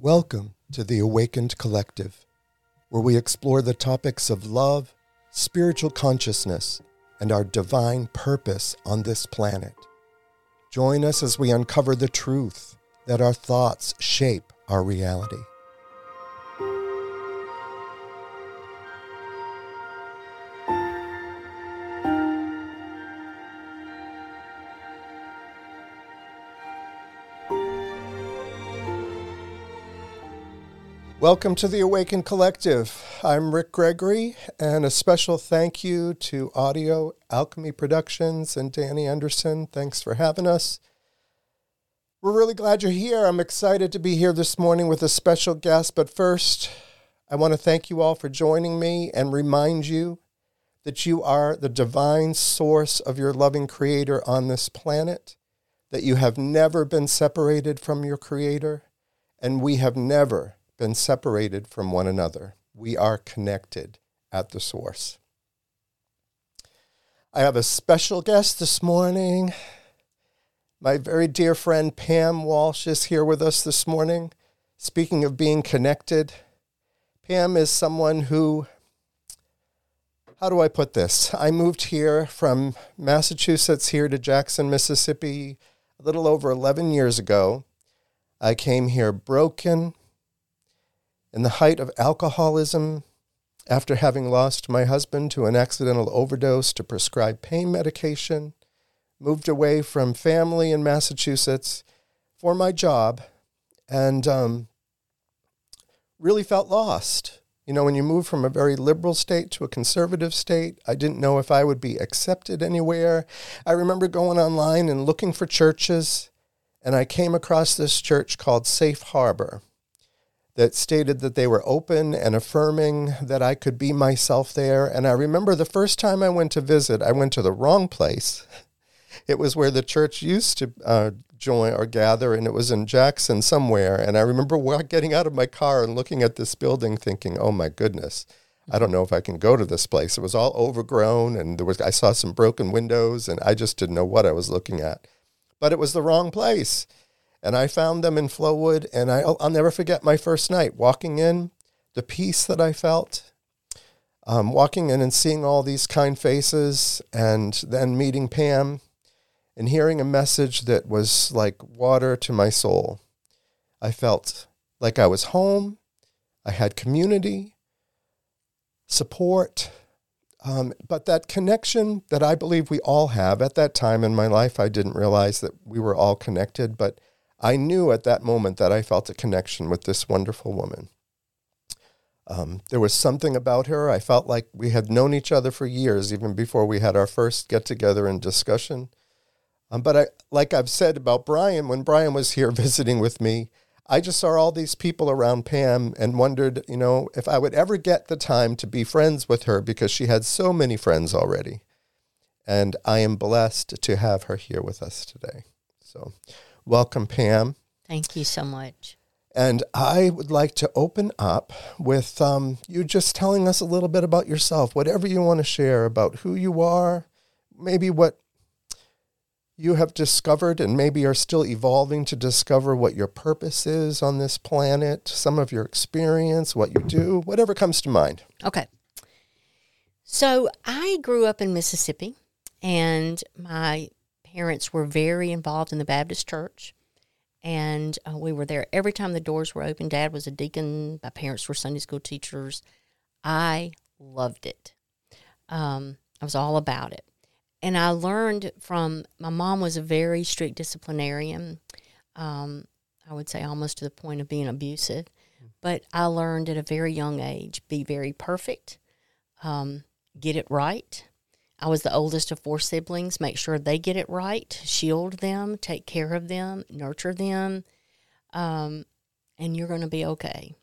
Welcome to the Awakened Collective, where we explore the topics of love, spiritual consciousness, and our divine purpose on this planet. Join us as we uncover the truth that our thoughts shape our reality. Welcome to the Awakened Collective. I'm Rick Gregory, and a special thank you to Audio Alchemy Productions and Danny Anderson. Thanks for having us. We're really glad you're here. I'm excited to be here this morning with a special guest, but first, I want to thank you all for joining me and remind you that you are the divine source of your loving Creator on this planet, that you have never been separated from your Creator, and we have never been separated from one another. We are connected at the source. I have a special guest this morning. My very dear friend Pam Walsh is here with us this morning. Speaking of being connected, Pam is someone who, how do I put this? I moved here from Massachusetts here to Jackson, Mississippi a little over 11 years ago. I came here broken, in the height of alcoholism, after having lost my husband to an accidental overdose to prescribed pain medication, moved away from family in Massachusetts for my job, and um, really felt lost. You know, when you move from a very liberal state to a conservative state, I didn't know if I would be accepted anywhere. I remember going online and looking for churches, and I came across this church called Safe Harbor that stated that they were open and affirming that I could be myself there. And I remember the first time I went to visit, I went to the wrong place. It was where the church used to uh, join or gather, and it was in Jackson somewhere. And I remember getting out of my car and looking at this building, thinking, "Oh my goodness." I don't know if I can go to this place. It was all overgrown and there was I saw some broken windows and I just didn't know what I was looking at. But it was the wrong place. And I found them in Flowood, and I, will never forget my first night walking in, the peace that I felt, um, walking in and seeing all these kind faces, and then meeting Pam and hearing a message that was like water to my soul. I felt like I was home, I had community, support. Um, but that connection that I believe we all have at that time in my life, I didn't realize that we were all connected, but I knew at that moment that I felt a connection with this wonderful woman. Um, there was something about her. I felt like we had known each other for years, even before we had our first get together and discussion. Um, but I, like I've said about Brian, when Brian was here visiting with me, I just saw all these people around Pam and wondered, you know, if I would ever get the time to be friends with her because she had so many friends already. And I am blessed to have her here with us today. So, Welcome, Pam. Thank you so much. And I would like to open up with um, you just telling us a little bit about yourself, whatever you want to share about who you are, maybe what you have discovered and maybe are still evolving to discover what your purpose is on this planet, some of your experience, what you do, whatever comes to mind. Okay. So I grew up in Mississippi, and my parents were very involved in the Baptist church. And uh, we were there every time the doors were open. Dad was a deacon. My parents were Sunday school teachers. I loved it. Um, I was all about it. And I learned from my mom was a very strict disciplinarian. Um, I would say almost to the point of being abusive. But I learned at a very young age be very perfect, um, get it right, I was the oldest of four siblings. Make sure they get it right, shield them, take care of them, nurture them, um, and you're going to be okay.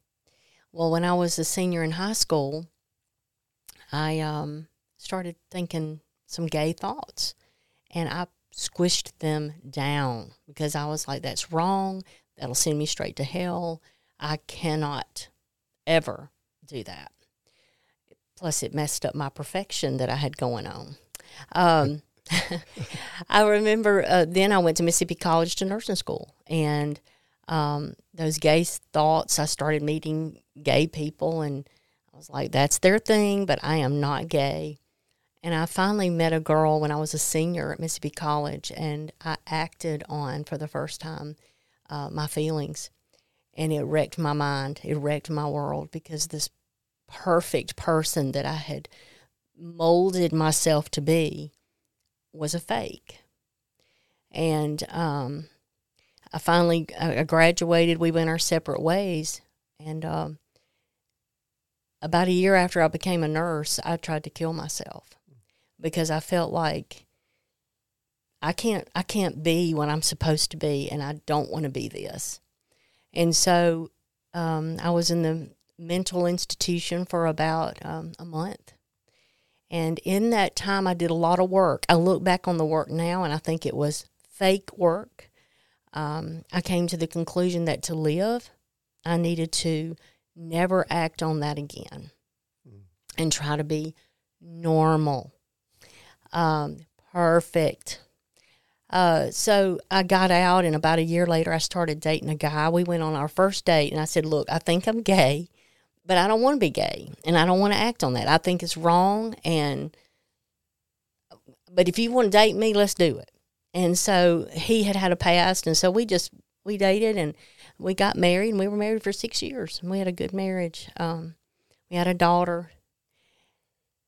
Well, when I was a senior in high school, I um, started thinking some gay thoughts, and I squished them down because I was like, "That's wrong. That'll send me straight to hell. I cannot ever do that." Plus, it messed up my perfection that I had going on. Um, I remember uh, then I went to Mississippi College to nursing school, and um, those gay thoughts. I started meeting gay people, and I was like, that's their thing, but I am not gay. And I finally met a girl when I was a senior at Mississippi College, and I acted on for the first time uh, my feelings. And it wrecked my mind. It wrecked my world because this perfect person that I had molded myself to be was a fake. And um, I finally I graduated. We went our separate ways. And um, about a year after I became a nurse, I tried to kill myself because I felt like I can't I can't be what I'm supposed to be, and I don't want to be this. And so um, I was in the mental institution for about um, a month. And in that time, I did a lot of work. I look back on the work now, and I think it was fake work. Um, I came to the conclusion that to live, I needed to never act on that again mm. and try to be normal um, perfect. Uh, so I got out, and about a year later, I started dating a guy. We went on our first date, and I said, Look, I think I'm gay, but I don't want to be gay, and I don't want to act on that. I think it's wrong, and but if you want to date me, let's do it. And so he had had a past, and so we just we dated, and we got married, and we were married for six years, and we had a good marriage. Um, we had a daughter,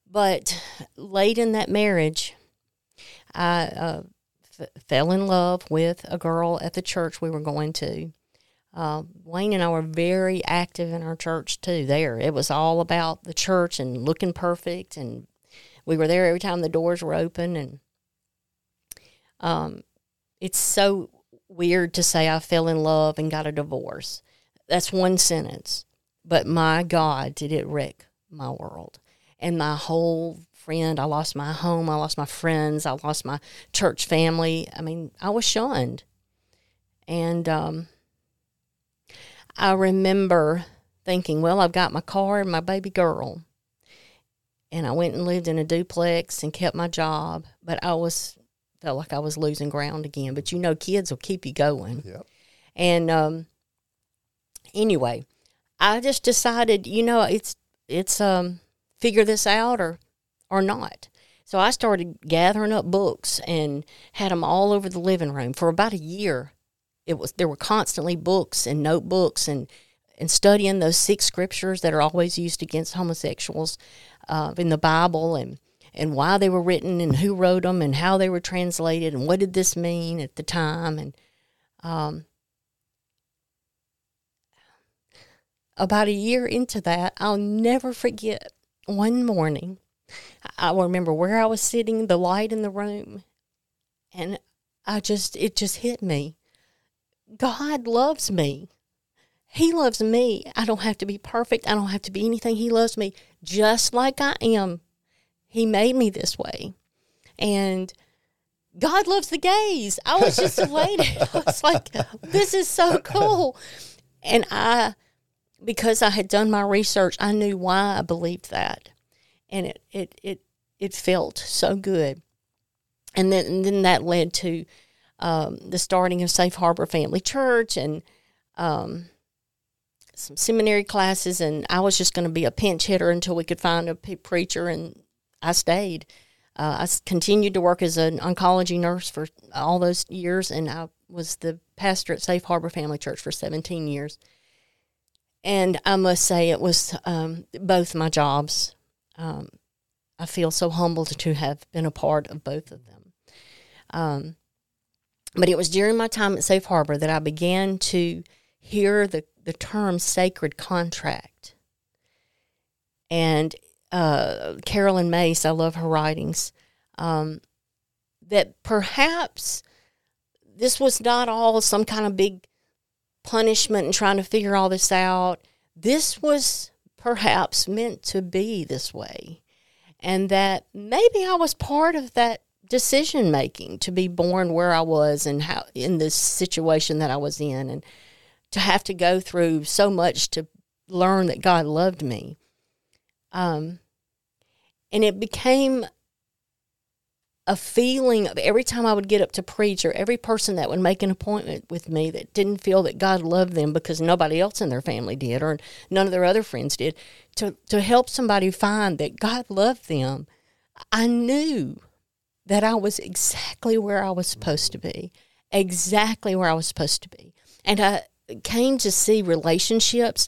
but late in that marriage, I uh, f- fell in love with a girl at the church we were going to. Uh, Wayne and I were very active in our church too. There, it was all about the church and looking perfect, and we were there every time the doors were open. And um, it's so weird to say I fell in love and got a divorce. That's one sentence, but my God, did it wreck my world and my whole friend. I lost my home. I lost my friends. I lost my church family. I mean, I was shunned. And um, I remember thinking, well, I've got my car and my baby girl. And I went and lived in a duplex and kept my job, but I was felt like I was losing ground again. But you know, kids will keep you going. Yep. And um, anyway, I just decided, you know, it's it's um figure this out or or not. So I started gathering up books and had them all over the living room for about a year. It was there were constantly books and notebooks and and studying those six scriptures that are always used against homosexuals uh, in the Bible and and why they were written and who wrote them and how they were translated and what did this mean at the time and um, about a year into that, I'll never forget one morning, I remember where I was sitting, the light in the room, and I just, it just hit me. God loves me. He loves me. I don't have to be perfect. I don't have to be anything. He loves me just like I am. He made me this way. And God loves the gays. I was just elated. I was like, this is so cool. And I because I had done my research, I knew why I believed that, and it it it it felt so good, and then and then that led to um, the starting of Safe Harbor Family Church and um, some seminary classes, and I was just going to be a pinch hitter until we could find a preacher, and I stayed. Uh, I continued to work as an oncology nurse for all those years, and I was the pastor at Safe Harbor Family Church for 17 years. And I must say, it was um, both my jobs. Um, I feel so humbled to have been a part of both of them. Um, but it was during my time at Safe Harbor that I began to hear the, the term sacred contract. And uh, Caroline Myss, I love her writings, um, that perhaps this was not all some kind of big punishment and trying to figure all this out. This was perhaps meant to be this way. And that maybe I was part of that decision making to be born where I was and how in this situation that I was in and to have to go through so much to learn that God loved me. Um, and it became a feeling of every time I would get up to preach, or every person that would make an appointment with me that didn't feel that God loved them because nobody else in their family did, or none of their other friends did, to, to help somebody find that God loved them, I knew that I was exactly where I was supposed to be, exactly where I was supposed to be. And I came to see relationships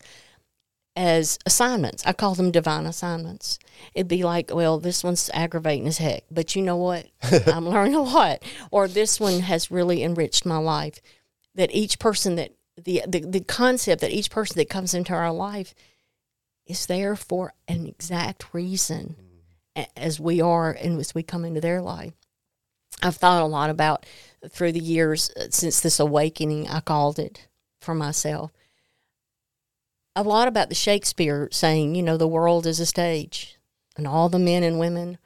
as assignments. I call them divine assignments. It'd be like, well, this one's aggravating as heck, but you know what? I'm learning a lot. Or this one has really enriched my life. That each person that the, the the concept that each person that comes into our life is there for an exact reason as we are and as we come into their life. I've thought a lot about through the years uh, since this awakening I called it for myself a lot about the Shakespeare saying, you know, the world is a stage and all the men and women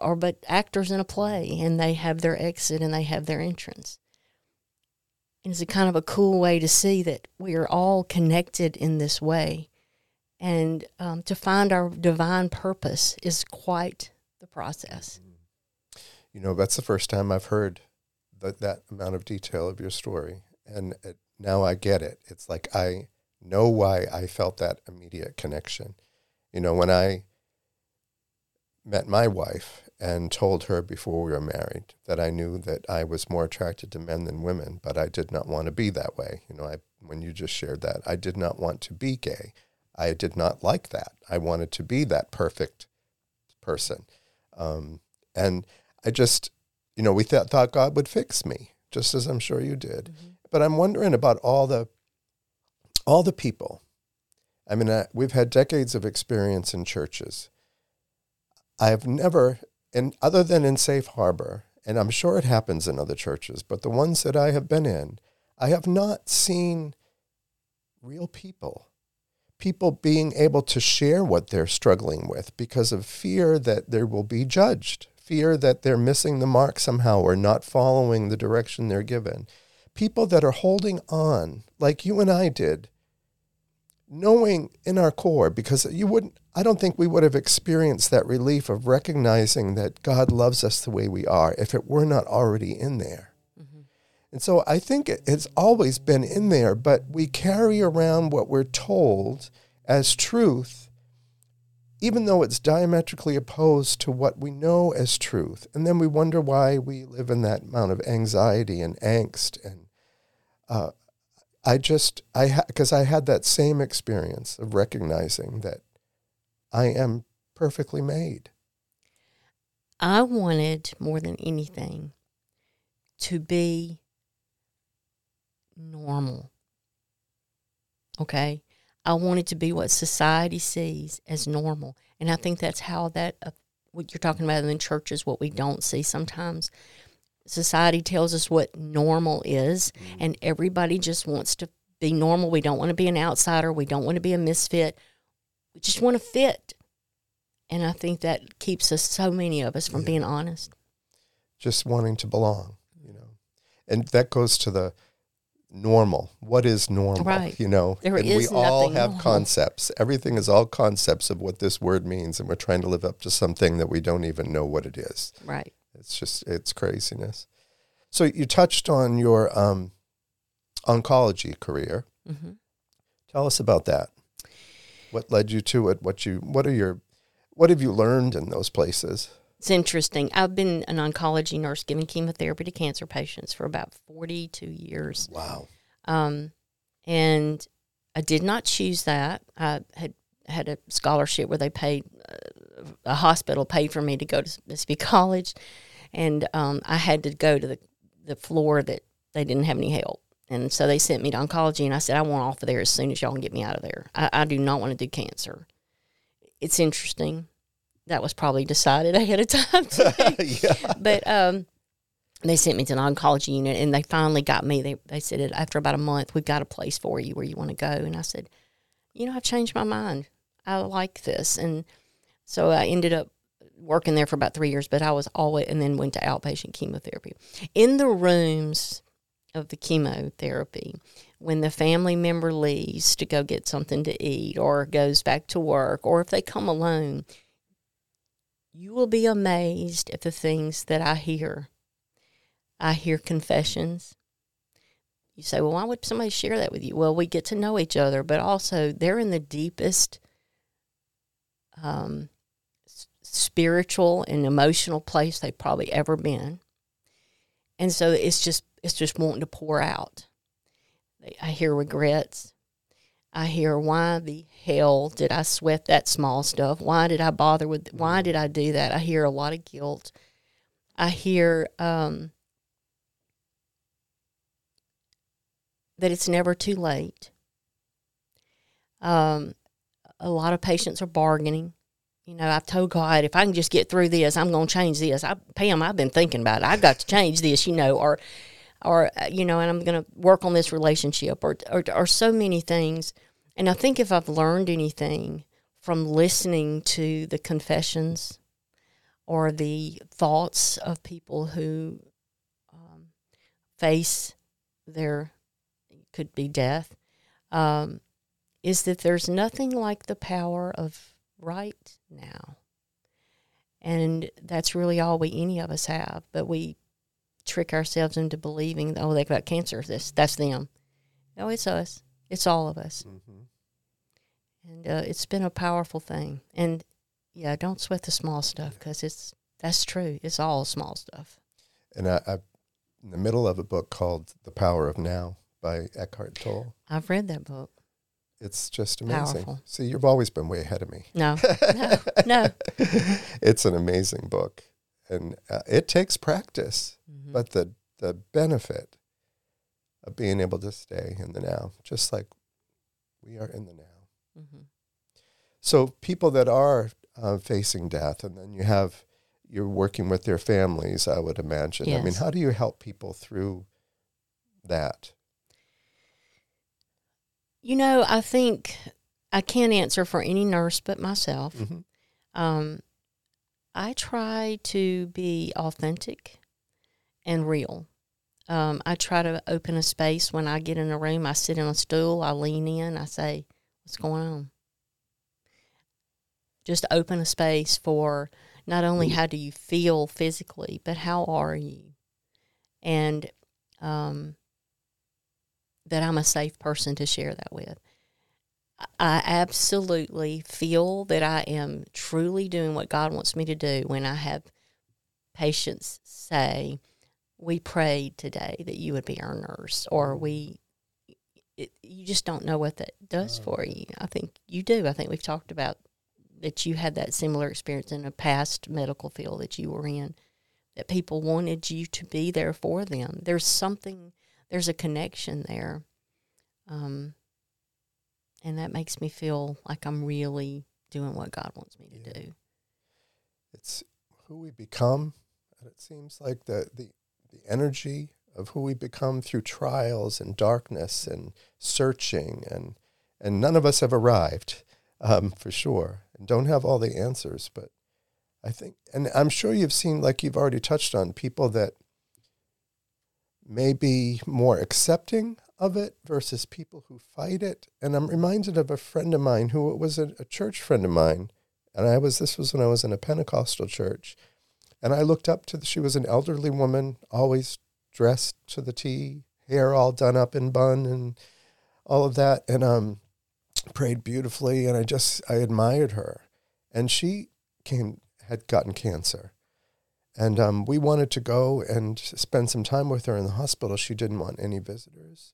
are but actors in a play and they have their exit and they have their entrance. And it's a kind of a cool way to see that we are all connected in this way. And um, to find our divine purpose is quite the process. You know, that's the first time I've heard that, that amount of detail of your story. And it, now I get it. It's like I know why I felt that immediate connection. You know, when I met my wife and told her before we were married that I knew that I was more attracted to men than women, but I did not want to be that way. You know, I when you just shared that, I did not want to be gay. I did not like that. I wanted to be that perfect person. Um, and I just, you know, we th- thought God would fix me, just as I'm sure you did. Mm-hmm. But I'm wondering about all the all the people. I mean, uh, we've had decades of experience in churches. I have never, and other than in Safe Harbor, and I'm sure it happens in other churches, but the ones that I have been in, I have not seen real people. People being able to share what they're struggling with because of fear that they will be judged, fear that they're missing the mark somehow or not following the direction they're given. People that are holding on, like you and I did, knowing in our core, because you wouldn't, I don't think we would have experienced that relief of recognizing that God loves us the way we are if it were not already in there. And so I think it's always been in there, but we carry around what we're told as truth, even though it's diametrically opposed to what we know as truth. And then we wonder why we live in that amount of anxiety and angst and uh, I just I because ha- I had that same experience of recognizing that I am perfectly made. I wanted more than anything to be normal. Okay? I wanted to be what society sees as normal. And I think that's how that, uh, what you're talking about in the churches, what we don't see sometimes society tells us what normal is, mm-hmm. and everybody just wants to be normal. We don't want to be an outsider. We don't want to be a misfit. We just want to fit. And I think that keeps us, so many of us, from yeah. being honest. Just wanting to belong, you know. And that goes to the normal. What is normal? Right. You know, there and we all have normal. concepts. Everything is all concepts of what this word means, and we're trying to live up to something that we don't even know what it is. Right. It's just it's craziness. So you touched on your um, oncology career. Mm-hmm. Tell us about that. What led you to it? What you what are your what have you learned in those places? It's interesting. I've been an oncology nurse giving chemotherapy to cancer patients for about 42 years. Wow. Um, and I did not choose that. I had had a scholarship where they paid uh, a hospital paid for me to go to Mississippi College, and um, I had to go to the the floor that they didn't have any help. And so they sent me to oncology, and I said, I want off of there as soon as y'all can get me out of there. I, I do not want to do cancer. It's interesting. That was probably decided ahead of time. yeah. But um, they sent me to an oncology unit, and they finally got me. They, they said, after about a month, we've got a place for you where you want to go. And I said, you know, I've changed my mind. I like this. And so I ended up working there for about three years, but I was always, and then went to outpatient chemotherapy. In the rooms, of the chemotherapy when the family member leaves to go get something to eat or goes back to work or if they come alone you will be amazed at the things that I hear. I hear confessions. You say, well, why would somebody share that with you? Well, we get to know each other, but also they're in the deepest um, spiritual and emotional place they've probably ever been. And so it's just it's just wanting to pour out. I hear regrets. I hear why the hell did I sweat that small stuff? Why did I bother with why did I do that? I hear a lot of guilt. I hear um, that it's never too late. Um, a lot of patients are bargaining. You know, I've told God if I can just get through this, I'm going to change this. I, Pam, I've been thinking about it. I've got to change this. You know, or or uh, you know, and I'm going to work on this relationship, or, or or so many things. And I think if I've learned anything from listening to the confessions or the thoughts of people who um, face their could be death, um, is that there's nothing like the power of right now. And that's really all we any of us have. But we trick ourselves into believing, oh, they've got cancer. This that's them. No, it's us. It's all of us. Mm-hmm. And uh, it's been a powerful thing. And yeah, don't sweat the small stuff because it's that's true. It's all small stuff. And I, I, in the middle of a book called "The Power of Now" by Eckhart Tolle. I've read that book it's just amazing. Powerful. See, you've always been way ahead of me. No, no, no. it's an amazing book, and uh, it takes practice, mm-hmm. but the the benefit of being able to stay in the now, just like we are in the now. Mm-hmm. So people that are uh, facing death, and then you have you're working with their families. I would imagine. Yes. I mean, how do you help people through that? You know, I think I can't answer for any nurse but myself. Mm-hmm. Um, I try to be authentic and real. Um, I try to open a space when I get in a room. I sit in a stool, I lean in, I say, What's going on? Just open a space for not only how do you feel physically, but how are you? And um, that I'm a safe person to share that with. I absolutely feel that I am truly doing what God wants me to do when I have patients say, We prayed today that you would be our nurse, or we, it, you just don't know what that does for you. I think you do. I think we've talked about that you had that similar experience in a past medical field that you were in, that people wanted you to be there for them. There's something there's a connection there. Um, and that makes me feel like I'm really doing what God wants me to yeah. do. It's who we become, and it seems like the, the the energy of who we become through trials and darkness and searching and and none of us have arrived um, for sure and don't have all the answers but i think and i'm sure you've seen like you've already touched on people that may be more accepting of it versus people who fight it. And I'm reminded of a friend of mine who was a, a, church friend of mine. And I was, this was when I was in a Pentecostal church. And I looked up to, the, she was an elderly woman, always dressed to the T, hair all done up in bun and all of that. And um, prayed beautifully. And I just, I admired her. And she came, had gotten cancer. And um, we wanted to go and spend some time with her in the hospital. She didn't want any visitors.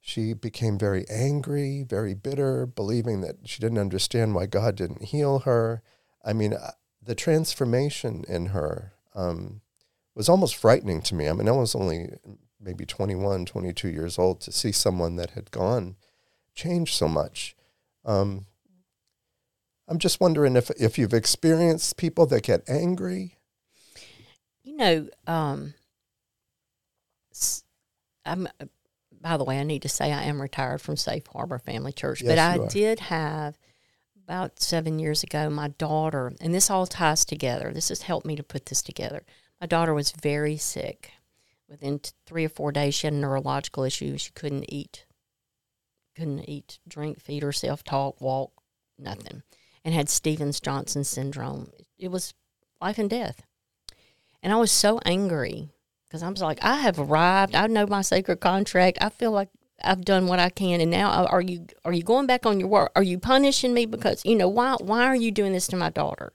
She became very angry, very bitter, believing that she didn't understand why God didn't heal her. I mean, the transformation in her um, was almost frightening to me. I mean, I was only maybe 21, 22 years old to see someone that had gone change so much. Um, I'm just wondering if, if you've experienced people that get angry you know, um, I'm. By the way, I need to say I am retired from Safe Harbor Family Church, yes, but I did have about seven years ago my daughter, and this all ties together. This has helped me to put this together. My daughter was very sick. Within three or four days, she had neurological issue. She couldn't eat, couldn't eat, drink, feed herself, talk, walk, nothing, and had Stevens Johnson syndrome. It was life and death. And I was so angry because I was like, I have arrived. I know my sacred contract. I feel like I've done what I can, and now are you are you going back on your word? Are you punishing me because you know why why are you doing this to my daughter?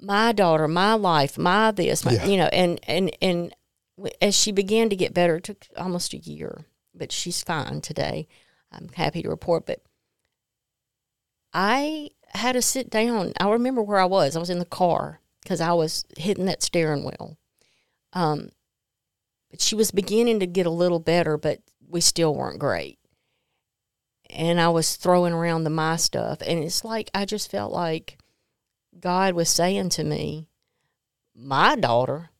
My daughter, my life, my this, my, Yeah. you know, and and and as she began to get better, it took almost a year, but she's fine today. I'm happy to report, but I had to sit down. I remember where I was. I was in the car because I was hitting that steering wheel. Um, but she was beginning to get a little better, but we still weren't great. And I was throwing around the my stuff, and it's like I just felt like God was saying to me, "My daughter,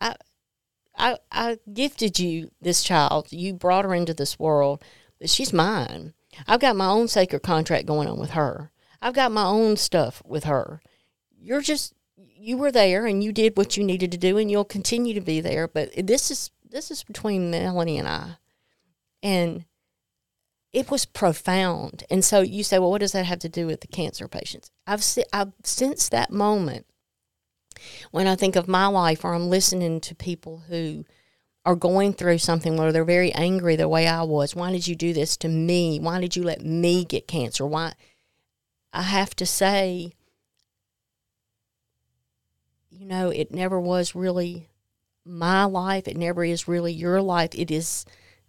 I, I, I gifted you this child. You brought her into this world, but she's mine. I've got my own sacred contract going on with her. I've got my own stuff with her. You're just you were there and you did what you needed to do and you'll continue to be there, but this is this is between Melanie and I. And it was profound. And so you say, well, what does that have to do with the cancer patients? I've se- I've since that moment when I think of my life or I'm listening to people who are going through something where they're very angry the way I was. Why did you do this to me? Why did you let me get cancer? Why? I have to say, you know, it never was really my life. It never is really your life. It is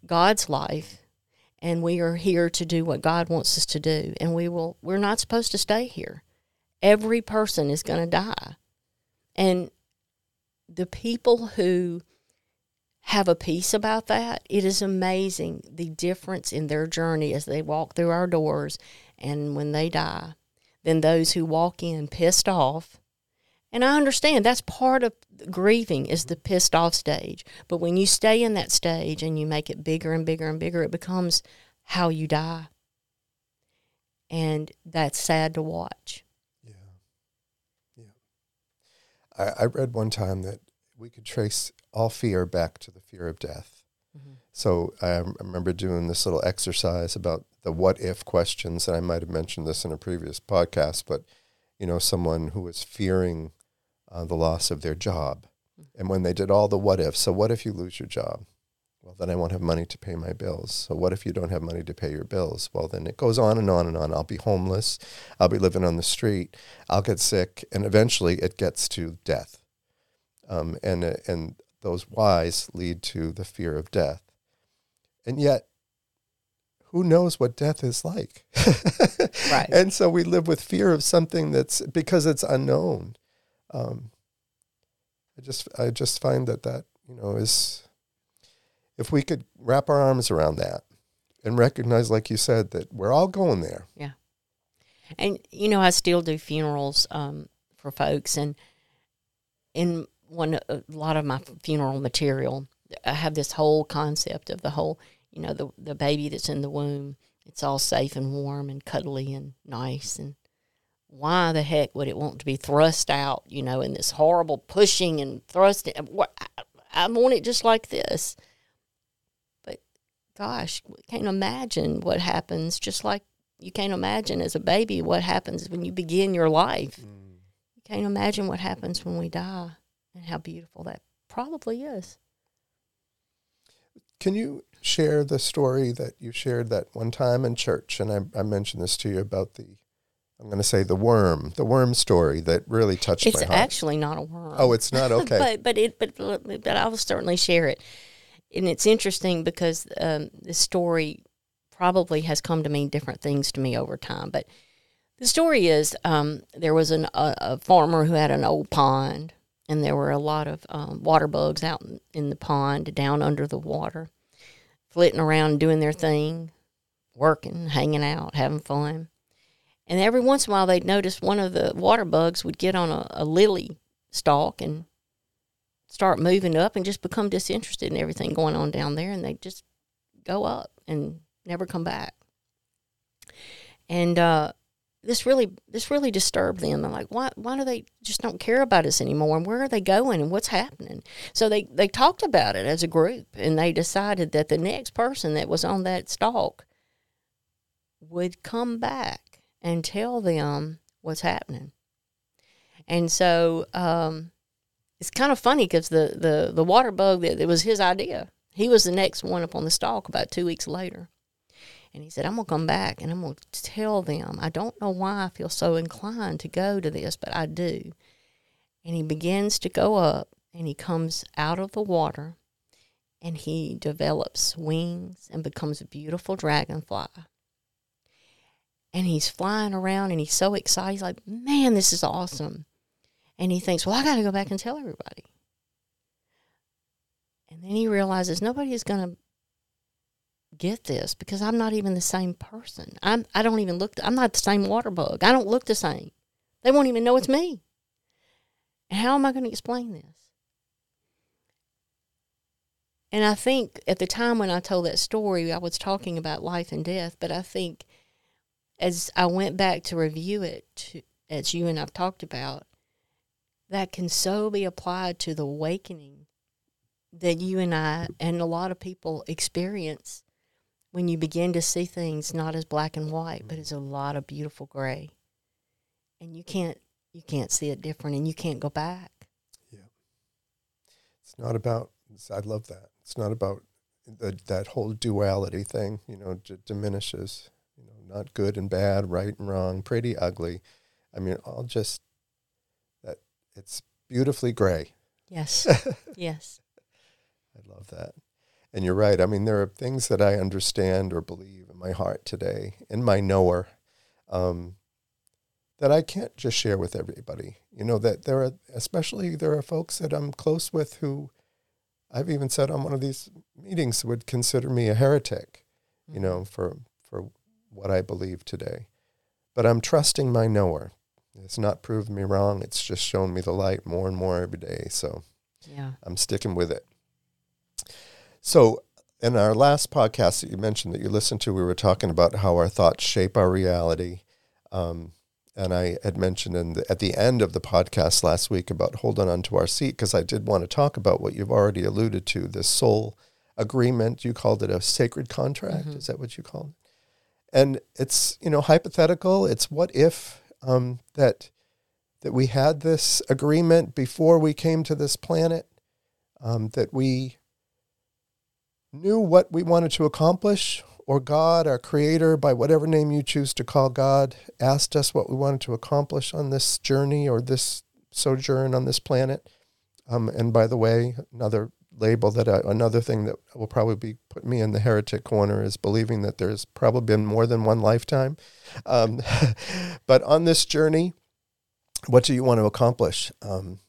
God's life. And we are here to do what God wants us to do. And we will, we're not supposed to stay here. Every person is going to die. And the people who have a peace about that, it is amazing the difference in their journey as they walk through our doors and when they die than those who walk in pissed off. And I understand that's part of grieving is the pissed off stage. But when you stay in that stage and you make it bigger and bigger and bigger, it becomes how you die. And that's sad to watch. Yeah. Yeah. I, I read one time that we could trace all fear back to the fear of death. Mm-hmm. So I rem- remember doing this little exercise about the what if questions, and I might have mentioned this in a previous podcast, but you know, someone who was fearing uh, the loss of their job, and when they did all the what ifs, so what if you lose your job? Well, then I won't have money to pay my bills. So what if you don't have money to pay your bills? Well, then it goes on and on and on. I'll be homeless. I'll be living on the street. I'll get sick, and eventually it gets to death. Um, and uh, and those whys lead to the fear of death. And yet, who knows what death is like? Right. And so we live with fear of something that's because it's unknown. Um, I just I just find that that you know is if we could wrap our arms around that and recognize, like you said, that we're all going there. Yeah, and you know, I still do funerals um, for folks, and in one a lot of my funeral material, I have this whole concept of the whole, you know, the the baby that's in the womb. It's all safe and warm and cuddly and nice, and why the heck would it want to be thrust out? You know, in this horrible pushing and thrusting. Uh, I, I want it just like this. But gosh, we can't imagine what happens. Just like you can't imagine as a baby what happens when you begin your life. Mm. You can't imagine what happens when we die and how beautiful that probably is. Can you share the story that you shared that one time in church? And I, I mentioned this to you about the, I'm going to say the worm, the worm story that really touched It's my heart. It's actually not a worm. oh, it's not okay. but but it but but I will certainly share it. And it's interesting because um, this story probably has come to mean different things to me over time. But the story is um, there was an, a, a farmer who had an old pond, and there were a lot of um, water bugs out in, in the pond, down under the water, flitting around doing their thing, working, hanging out, having fun. And every once in a while, they'd notice one of the water bugs would get on a, a lily stalk and start moving up and just become disinterested in everything going on down there, and they'd just go up and never come back. And uh, this really this really disturbed them. They're like, why why do they just don't care about us anymore? And where are they going? And what's happening? So they they talked about it as a group, and they decided that the next person that was on that stalk would come back and tell them what's happening. And so um, it's kind of funny because the, the, the water bug, that it was his idea. He was the next one up on the stalk about two weeks later. And he said, I'm going to come back and I'm going to tell them. I don't know why I feel so inclined to go to this, but I do. And he begins to go up and he comes out of the water and he develops wings and becomes a beautiful dragonfly. And he's flying around and he's so excited. He's like, man, this is awesome. And he thinks, well, I got to go back and tell everybody. And then he realizes nobody is going to get this because I'm not even the same person. I'm I don't even look I'm not the same water bug. I don't look the same. They won't even know it's me. And how am I going to explain this? And I think at the time when I told that story, I was talking about life and death, but I think as I went back to review it, as you and I've talked about, that can so be applied to the awakening that you and I and a lot of people experience when you begin to see things not as black and white, but as a lot of beautiful gray. And you can't you can't see it different and you can't go back. Yeah. It's not about I love that. It's not about the, that whole duality thing, you know, d- diminishes, not good and bad, right and wrong, pretty, ugly. I mean, all just that it's beautifully gray. Yes. yes. I love that. And you're right. I mean, there are things that I understand or believe in my heart today, in my knower, um, that I can't just share with everybody. You know, that there are, especially there are folks that I'm close with who I've even said on one of these meetings would consider me a heretic, you mm-hmm. know, for, for what I believe today. But I'm trusting my knower. It's not proved me wrong. It's just shown me the light more and more every day. So yeah. I'm sticking with it. So, in our last podcast that you mentioned that you listened to, we were talking about how our thoughts shape our reality. Um, and I had mentioned in the, at the end of the podcast last week about holding on to our seat because I did want to talk about what you've already alluded to this soul agreement. You called it a sacred contract. Mm-hmm. Is that what you called it? And it's you know hypothetical. It's what if um, that that we had this agreement before we came to this planet, um, that we knew what we wanted to accomplish, or God, our Creator, by whatever name you choose to call God, asked us what we wanted to accomplish on this journey or this sojourn on this planet. Um, and by the way, another label that I, another thing that will probably be put me in the heretic corner is believing that there's probably been more than one lifetime. Um, but on this journey, what do you want to accomplish? Um,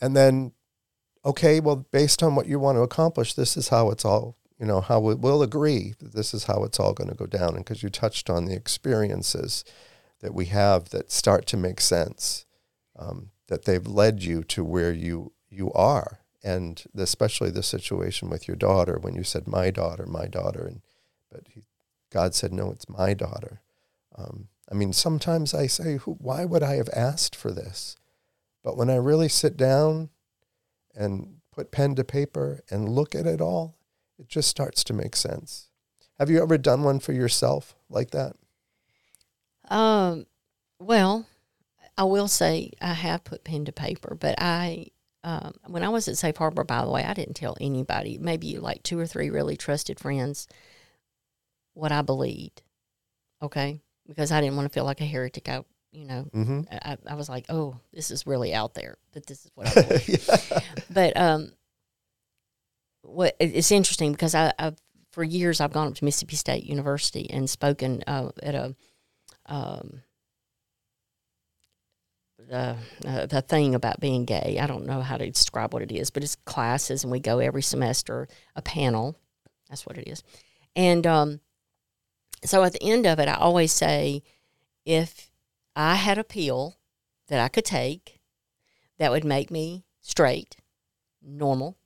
and then okay, well, based on what you want to accomplish, this is how it's all, you know, how we, will agree that this is how it's all going to go down. And because you touched on the experiences that we have that start to make sense, um, that they've led you to where you you are, and especially the situation with your daughter when you said my daughter, my daughter, and but he, God said no, it's my daughter. Um, I mean, sometimes I say, why would I have asked for this? But when I really sit down and put pen to paper and look at it all, it just starts to make sense. Have you ever done one for yourself like that? Um, well, I will say I have put pen to paper, but I, um, when I was at Safe Harbor, by the way, I didn't tell anybody, maybe like two or three really trusted friends, what I believed. Okay. Because I didn't want to feel like a heretic. I you know, mm-hmm. I, I, was like, oh, this is really out there that this is what I believe. yeah. But um, what it's interesting because I, I've for years I've gone up to Mississippi State University and spoken uh, at a um, the uh, the thing about being gay. I don't know how to describe what it is, but it's classes, and we go every semester a panel. That's what it is, and um, so at the end of it, I always say, if I had a pill that I could take that would make me straight, normal,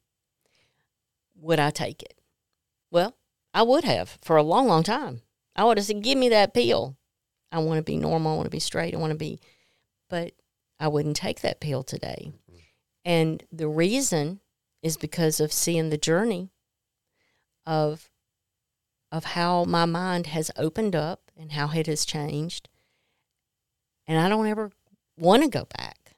would I take it? Well, I would have for a long, long time. I would have said, Give me that pill. I want to be normal. I want to be straight. I want to be, but I wouldn't take that pill today. And the reason is because of seeing the journey of of how my mind has opened up and how it has changed and I don't ever want to go back,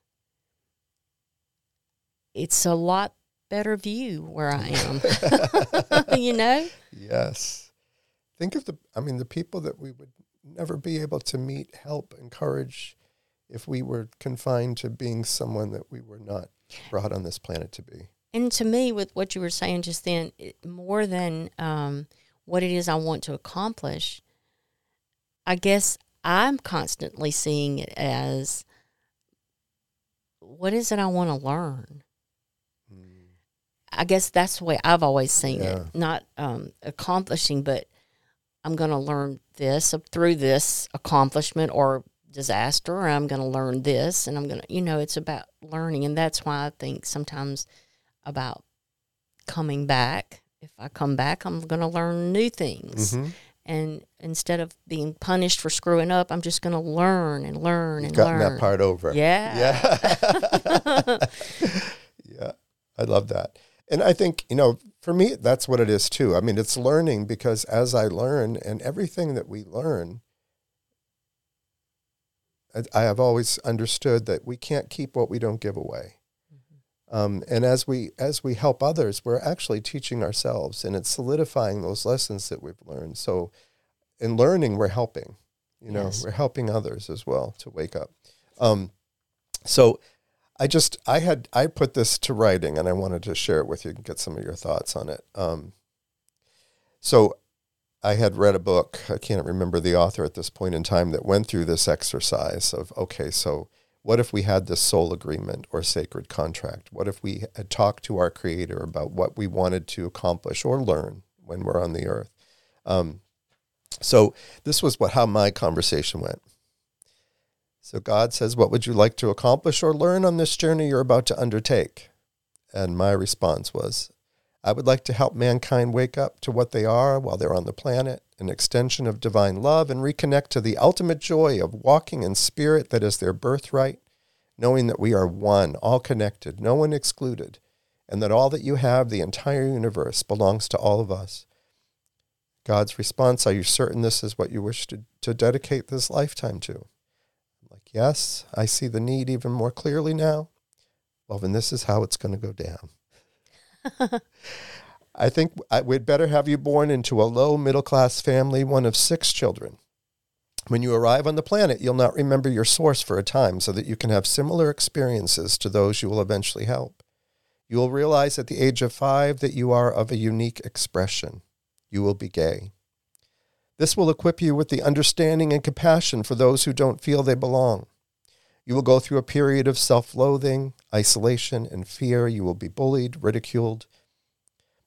it's a lot better view where I am. you know? Yes. Think of the, I mean, the people that we would never be able to meet, help, encourage if we were confined to being someone that we were not brought on this planet to be. And to me, with what you were saying just then, it, more than um, what it is I want to accomplish, I guess I'm constantly seeing it as what is it I want to learn? I guess that's the way I've always seen Yeah. it. Not um, accomplishing, but I'm going to learn this through this accomplishment or disaster, or I'm going to learn this, and I'm going to, you know, it's about learning, and that's why I think sometimes about coming back. If I come back, I'm going to learn new things, Mhm. and instead of being punished for screwing up, I'm just going to learn and learn You've and gotten learn. that part over. Yeah. Yeah. yeah. I love that. And I think, you know, for me, that's what it is too. I mean, it's learning because as I learn and everything that we learn, I- I have always understood that we can't keep what we don't give away. Um, and as we as we help others, we're actually teaching ourselves, and it's solidifying those lessons that we've learned. So, in learning, we're helping. You know, Yes. we're helping others as well to wake up. Um, so, I just I had I put this to writing, and I wanted to share it with you and get some of your thoughts on it. Um, so, I had read a book. I can't remember the author at this point in time that went through this exercise of okay, so what if we had this soul agreement or sacred contract? What if we had talked to our Creator about what we wanted to accomplish or learn when we're on the earth? Um, so this was what how my conversation went. So God says, "What would you like to accomplish or learn on this journey you're about to undertake?" And my response was, I would like to help mankind wake up to what they are while they're on the planet, an extension of divine love, and reconnect to the ultimate joy of walking in spirit that is their birthright, knowing that we are one, all connected, no one excluded, and that all that you have, the entire universe, belongs to all of us. God's response, Are you certain this is what you wish to, to dedicate this lifetime to? I'm like, Yes, I see the need even more clearly now. Well, then this is how it's going to go down. I think uh, we'd better have you born into a low middle class family, one of six children. When you arrive on the planet, you'll not remember your source for a time so that you can have similar experiences to those you will eventually help. You will realize at the age of five that you are of a unique expression. You will be gay. This will equip you with the understanding and compassion for those who don't feel they belong. You will go through a period of self loathing, isolation, and fear. You will be bullied, ridiculed.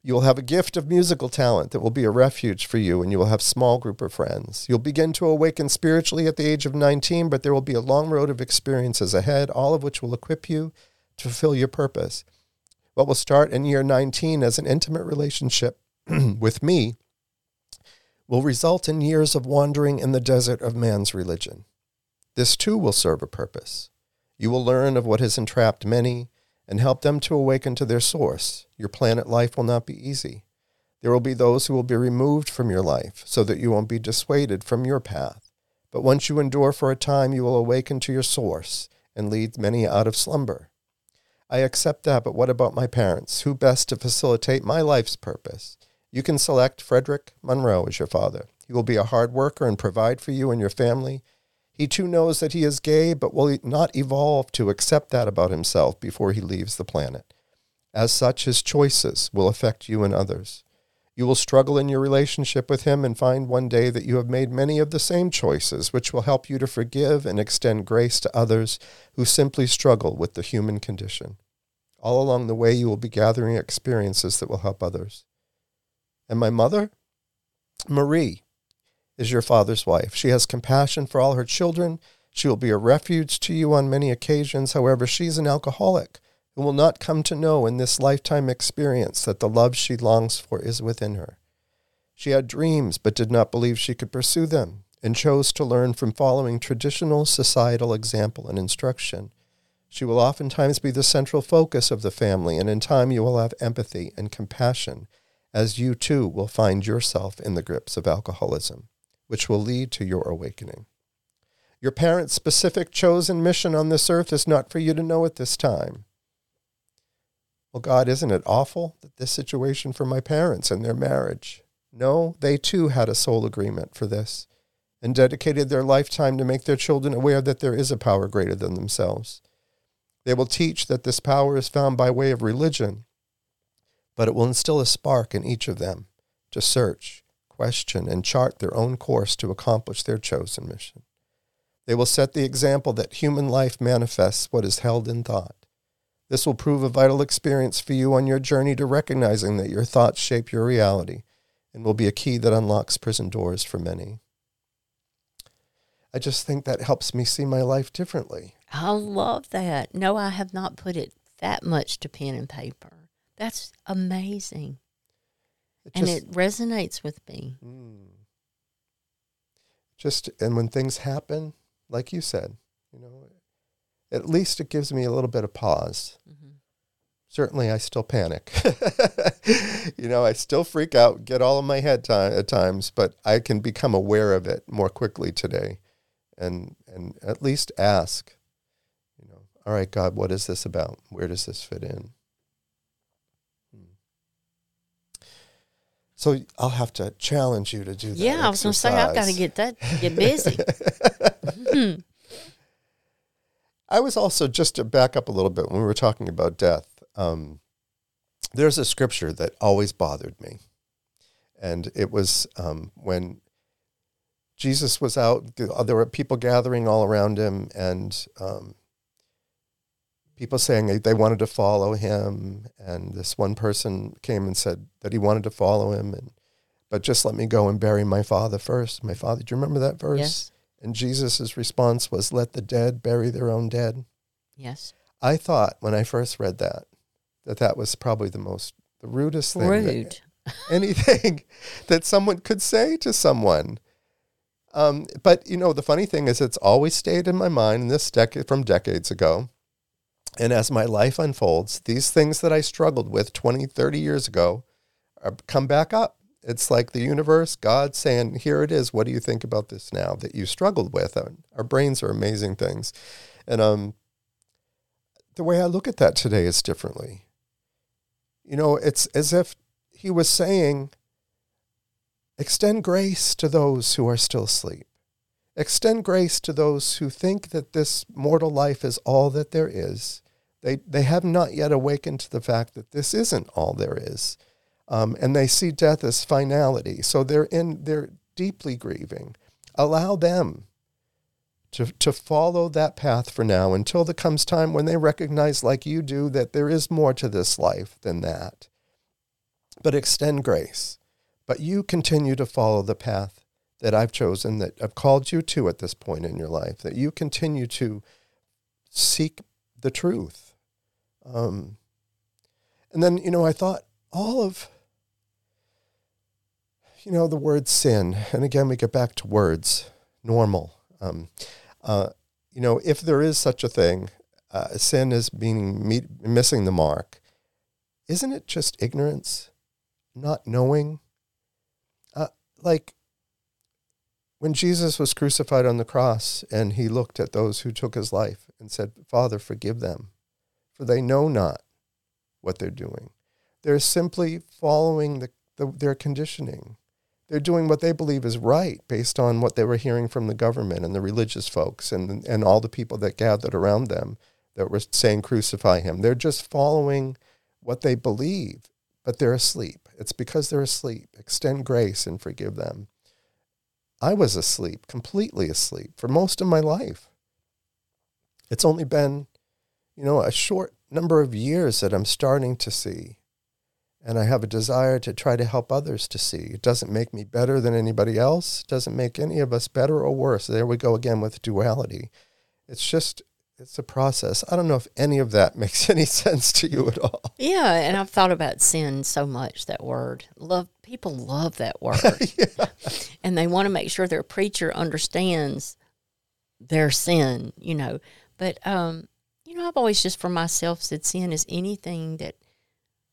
You will have a gift of musical talent that will be a refuge for you, and you will have a small group of friends. You'll begin to awaken spiritually at the age of 19, but there will be a long road of experiences ahead, all of which will equip you to fulfill your purpose. What will start in year 19 as an intimate relationship with me will result in years of wandering in the desert of man's religion. This too will serve a purpose. You will learn of what has entrapped many and help them to awaken to their source. Your planet life will not be easy. There will be those who will be removed from your life so that you won't be dissuaded from your path. But once you endure for a time, you will awaken to your source and lead many out of slumber. I accept that, but what about my parents? Who best to facilitate my life's purpose? You can select Frederick Monroe as your father. He will be a hard worker and provide for you and your family. He too knows that he is gay, but will not evolve to accept that about himself before he leaves the planet. As such, his choices will affect you and others. You will struggle in your relationship with him and find one day that you have made many of the same choices, which will help you to forgive and extend grace to others who simply struggle with the human condition. All along the way, you will be gathering experiences that will help others. And my mother? Marie is your father's wife. She has compassion for all her children. She will be a refuge to you on many occasions. However, she's an alcoholic who will not come to know in this lifetime experience that the love she longs for is within her. She had dreams but did not believe she could pursue them and chose to learn from following traditional societal example and instruction. She will oftentimes be the central focus of the family, and in time you will have empathy and compassion as you too will find yourself in the grips of alcoholism, which will lead to your awakening. Your parents' specific chosen mission on this earth is not for you to know at this time. Well, God, isn't it awful that this situation for my parents and their marriage? No, they too had a soul agreement for this and dedicated their lifetime to make their children aware that there is a power greater than themselves. They will teach that this power is found by way of religion, but it will instill a spark in each of them to search, question, and chart their own course to accomplish their chosen mission. They will set the example that human life manifests what is held in thought. This will prove a vital experience for you on your journey to recognizing that your thoughts shape your reality and will be a key that unlocks prison doors for many. I just think that helps me see my life differently. I love that. No, I have not put it that much to pen and paper. That's amazing. It and it resonates with me. Mm, just, and when things happen, like you said, you know, at least it gives me a little bit of pause. Mm-hmm. Certainly, I still panic. you know, I still freak out, get all in my head time, at times, but I can become aware of it more quickly today, and and at least ask, you know, all right, God, what is this about? Where does this fit in? So I'll have to challenge you to do that. Yeah, I was going to say I've got to get that get busy. Hmm. I was also just to back up a little bit when we were talking about death. Um, there's a scripture that always bothered me, and it was um, when Jesus was out. There were people gathering all around him, and um, people saying they wanted to follow him. And this one person came and said that he wanted to follow him, and but just let me go and bury my father first. My father. Do you remember that verse? Yes. And Jesus' response was, Let the dead bury their own dead. Yes. I thought when I first read that, that that was probably the most, the rudest thing. Rude. That, anything that someone could say to someone. Um, but, you know, the funny thing is, it's always stayed in my mind, in this decade from decades ago. And as my life unfolds, these things that I struggled with 20, 30 years ago are, come back up. It's like the universe, God saying, Here it is. What do you think about this now that you struggled with? Our brains are amazing things. And um, the way I look at that today is differently. You know, it's as if he was saying, Extend grace to those who are still asleep. Extend grace to those who think that this mortal life is all that there is. They, they have not yet awakened to the fact that this isn't all there is um, and they see death as finality. So they're in they're deeply grieving. Allow them to to follow that path for now until there comes time when they recognize, like you do, that there is more to this life than that. But extend grace. But you continue to follow the path that I've chosen, that I've called you to at this point in your life, that you continue to seek the truth. Um, and then, you know, I thought all of you know, the word sin, and again, we get back to words, normal. Um, uh, you know, if there is such a thing, uh, sin is being missing the mark. Isn't it just ignorance, not knowing? Uh, like when Jesus was crucified on the cross and he looked at those who took his life and said, Father, forgive them, for they know not what they're doing. They're simply following the, the, their conditioning they're doing what they believe is right based on what they were hearing from the government and the religious folks and, and all the people that gathered around them that were saying, crucify him. They're just following what they believe, but they're asleep. It's because they're asleep. Extend grace and forgive them. I was asleep, completely asleep, for most of my life. It's only been, you know, a short number of years that I'm starting to see and I have a desire to try to help others to see. It doesn't make me better than anybody else. It doesn't make any of us better or worse. There we go again with duality. It's just it's a process. I don't know if any of that makes any sense to you at all. Yeah, and I've thought about sin so much that word. Love people love that word. yeah. And they want to make sure their preacher understands their sin, you know. But um, you know, I've always just for myself said sin is anything that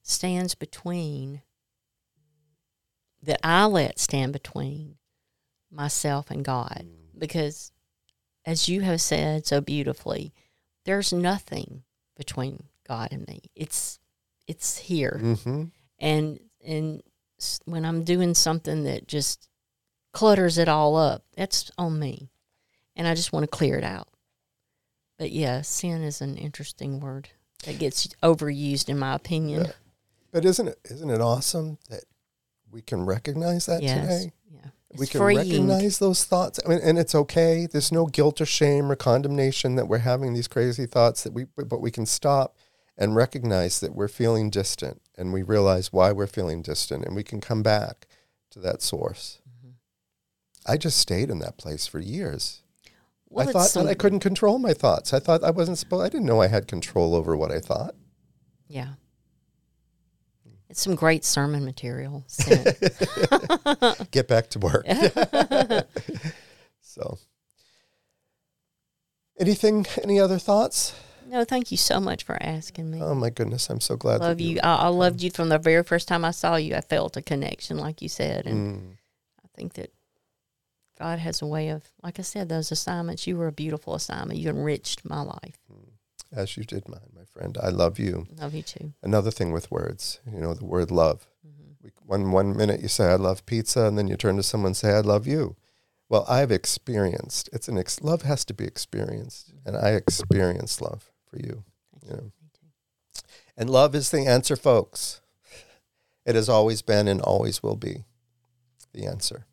stands between, that I let stand between myself and God. Mm. Because as you have said so beautifully, there's nothing between God and me. It's it's here, Mm-hmm. and and when I'm doing something that just clutters it all up, that's on me, and I just want to clear it out. But yeah, sin is an interesting word that gets overused, in my opinion. Yeah. But isn't it isn't it awesome that we can recognize that yes, today? yeah, we can freeing. recognize those thoughts I mean, and it's okay there's no guilt or shame or condemnation that we're having these crazy thoughts that we but we can stop and recognize that we're feeling distant and we realize why we're feeling distant and we can come back to that source Mhm. i just stayed in that place for years Well, i thought i couldn't control my thoughts i thought i wasn't supposed i didn't know i had control over what i thought Yeah. It's some great sermon material. get back to work so anything any other thoughts no, thank you so much for asking me. oh my goodness i'm so glad love you. I, I loved you from the very first time I saw you. I felt a connection, like you said, and Mm. I think that God has a way of, like I said, those assignments. You were a beautiful assignment. You enriched my life. as you did mine, my friend. I love you. Love you too. Another thing with words, you know, the word love. hmm We, one one minute you say I love pizza, and then you turn to someone and say I love you. Well, I've experienced. It's an ex- love has to be experienced, and I experienced love for you. You. Me too. And love is the answer, folks. It has always been and always will be the answer.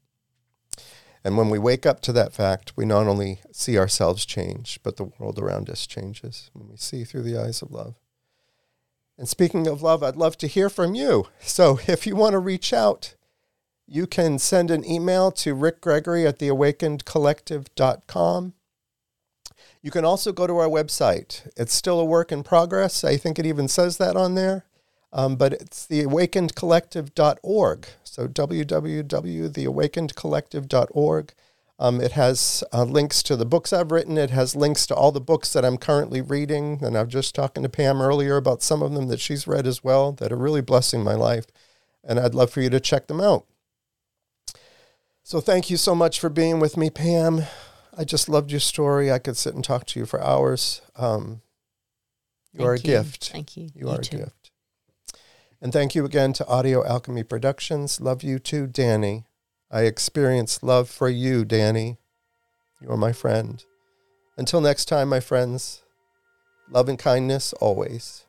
And when we wake up to that fact, we not only see ourselves change, but the world around us changes when we see through the eyes of love. And speaking of love, I'd love to hear from you. So if you want to reach out, you can send an email to Rick Gregory at theawakenedcollective.com. You can also go to our website. It's still a work in progress. I think it even says that on there. Um, but it's theawakenedcollective.org. So www.theawakenedcollective.org. Um, it has uh, links to the books I've written. It has links to all the books that I'm currently reading. And I was just talking to Pam earlier about some of them that she's read as well that are really blessing my life. And I'd love for you to check them out. So thank you so much for being with me, Pam. I just loved your story. I could sit and talk to you for hours. Um, you are a you. gift. Thank you. You, are too. a gift. And thank you again to Audio Alchemy Productions. Love you too, Danny. I experience love for you, Danny. You are my friend. Until next time, my friends, love and kindness always.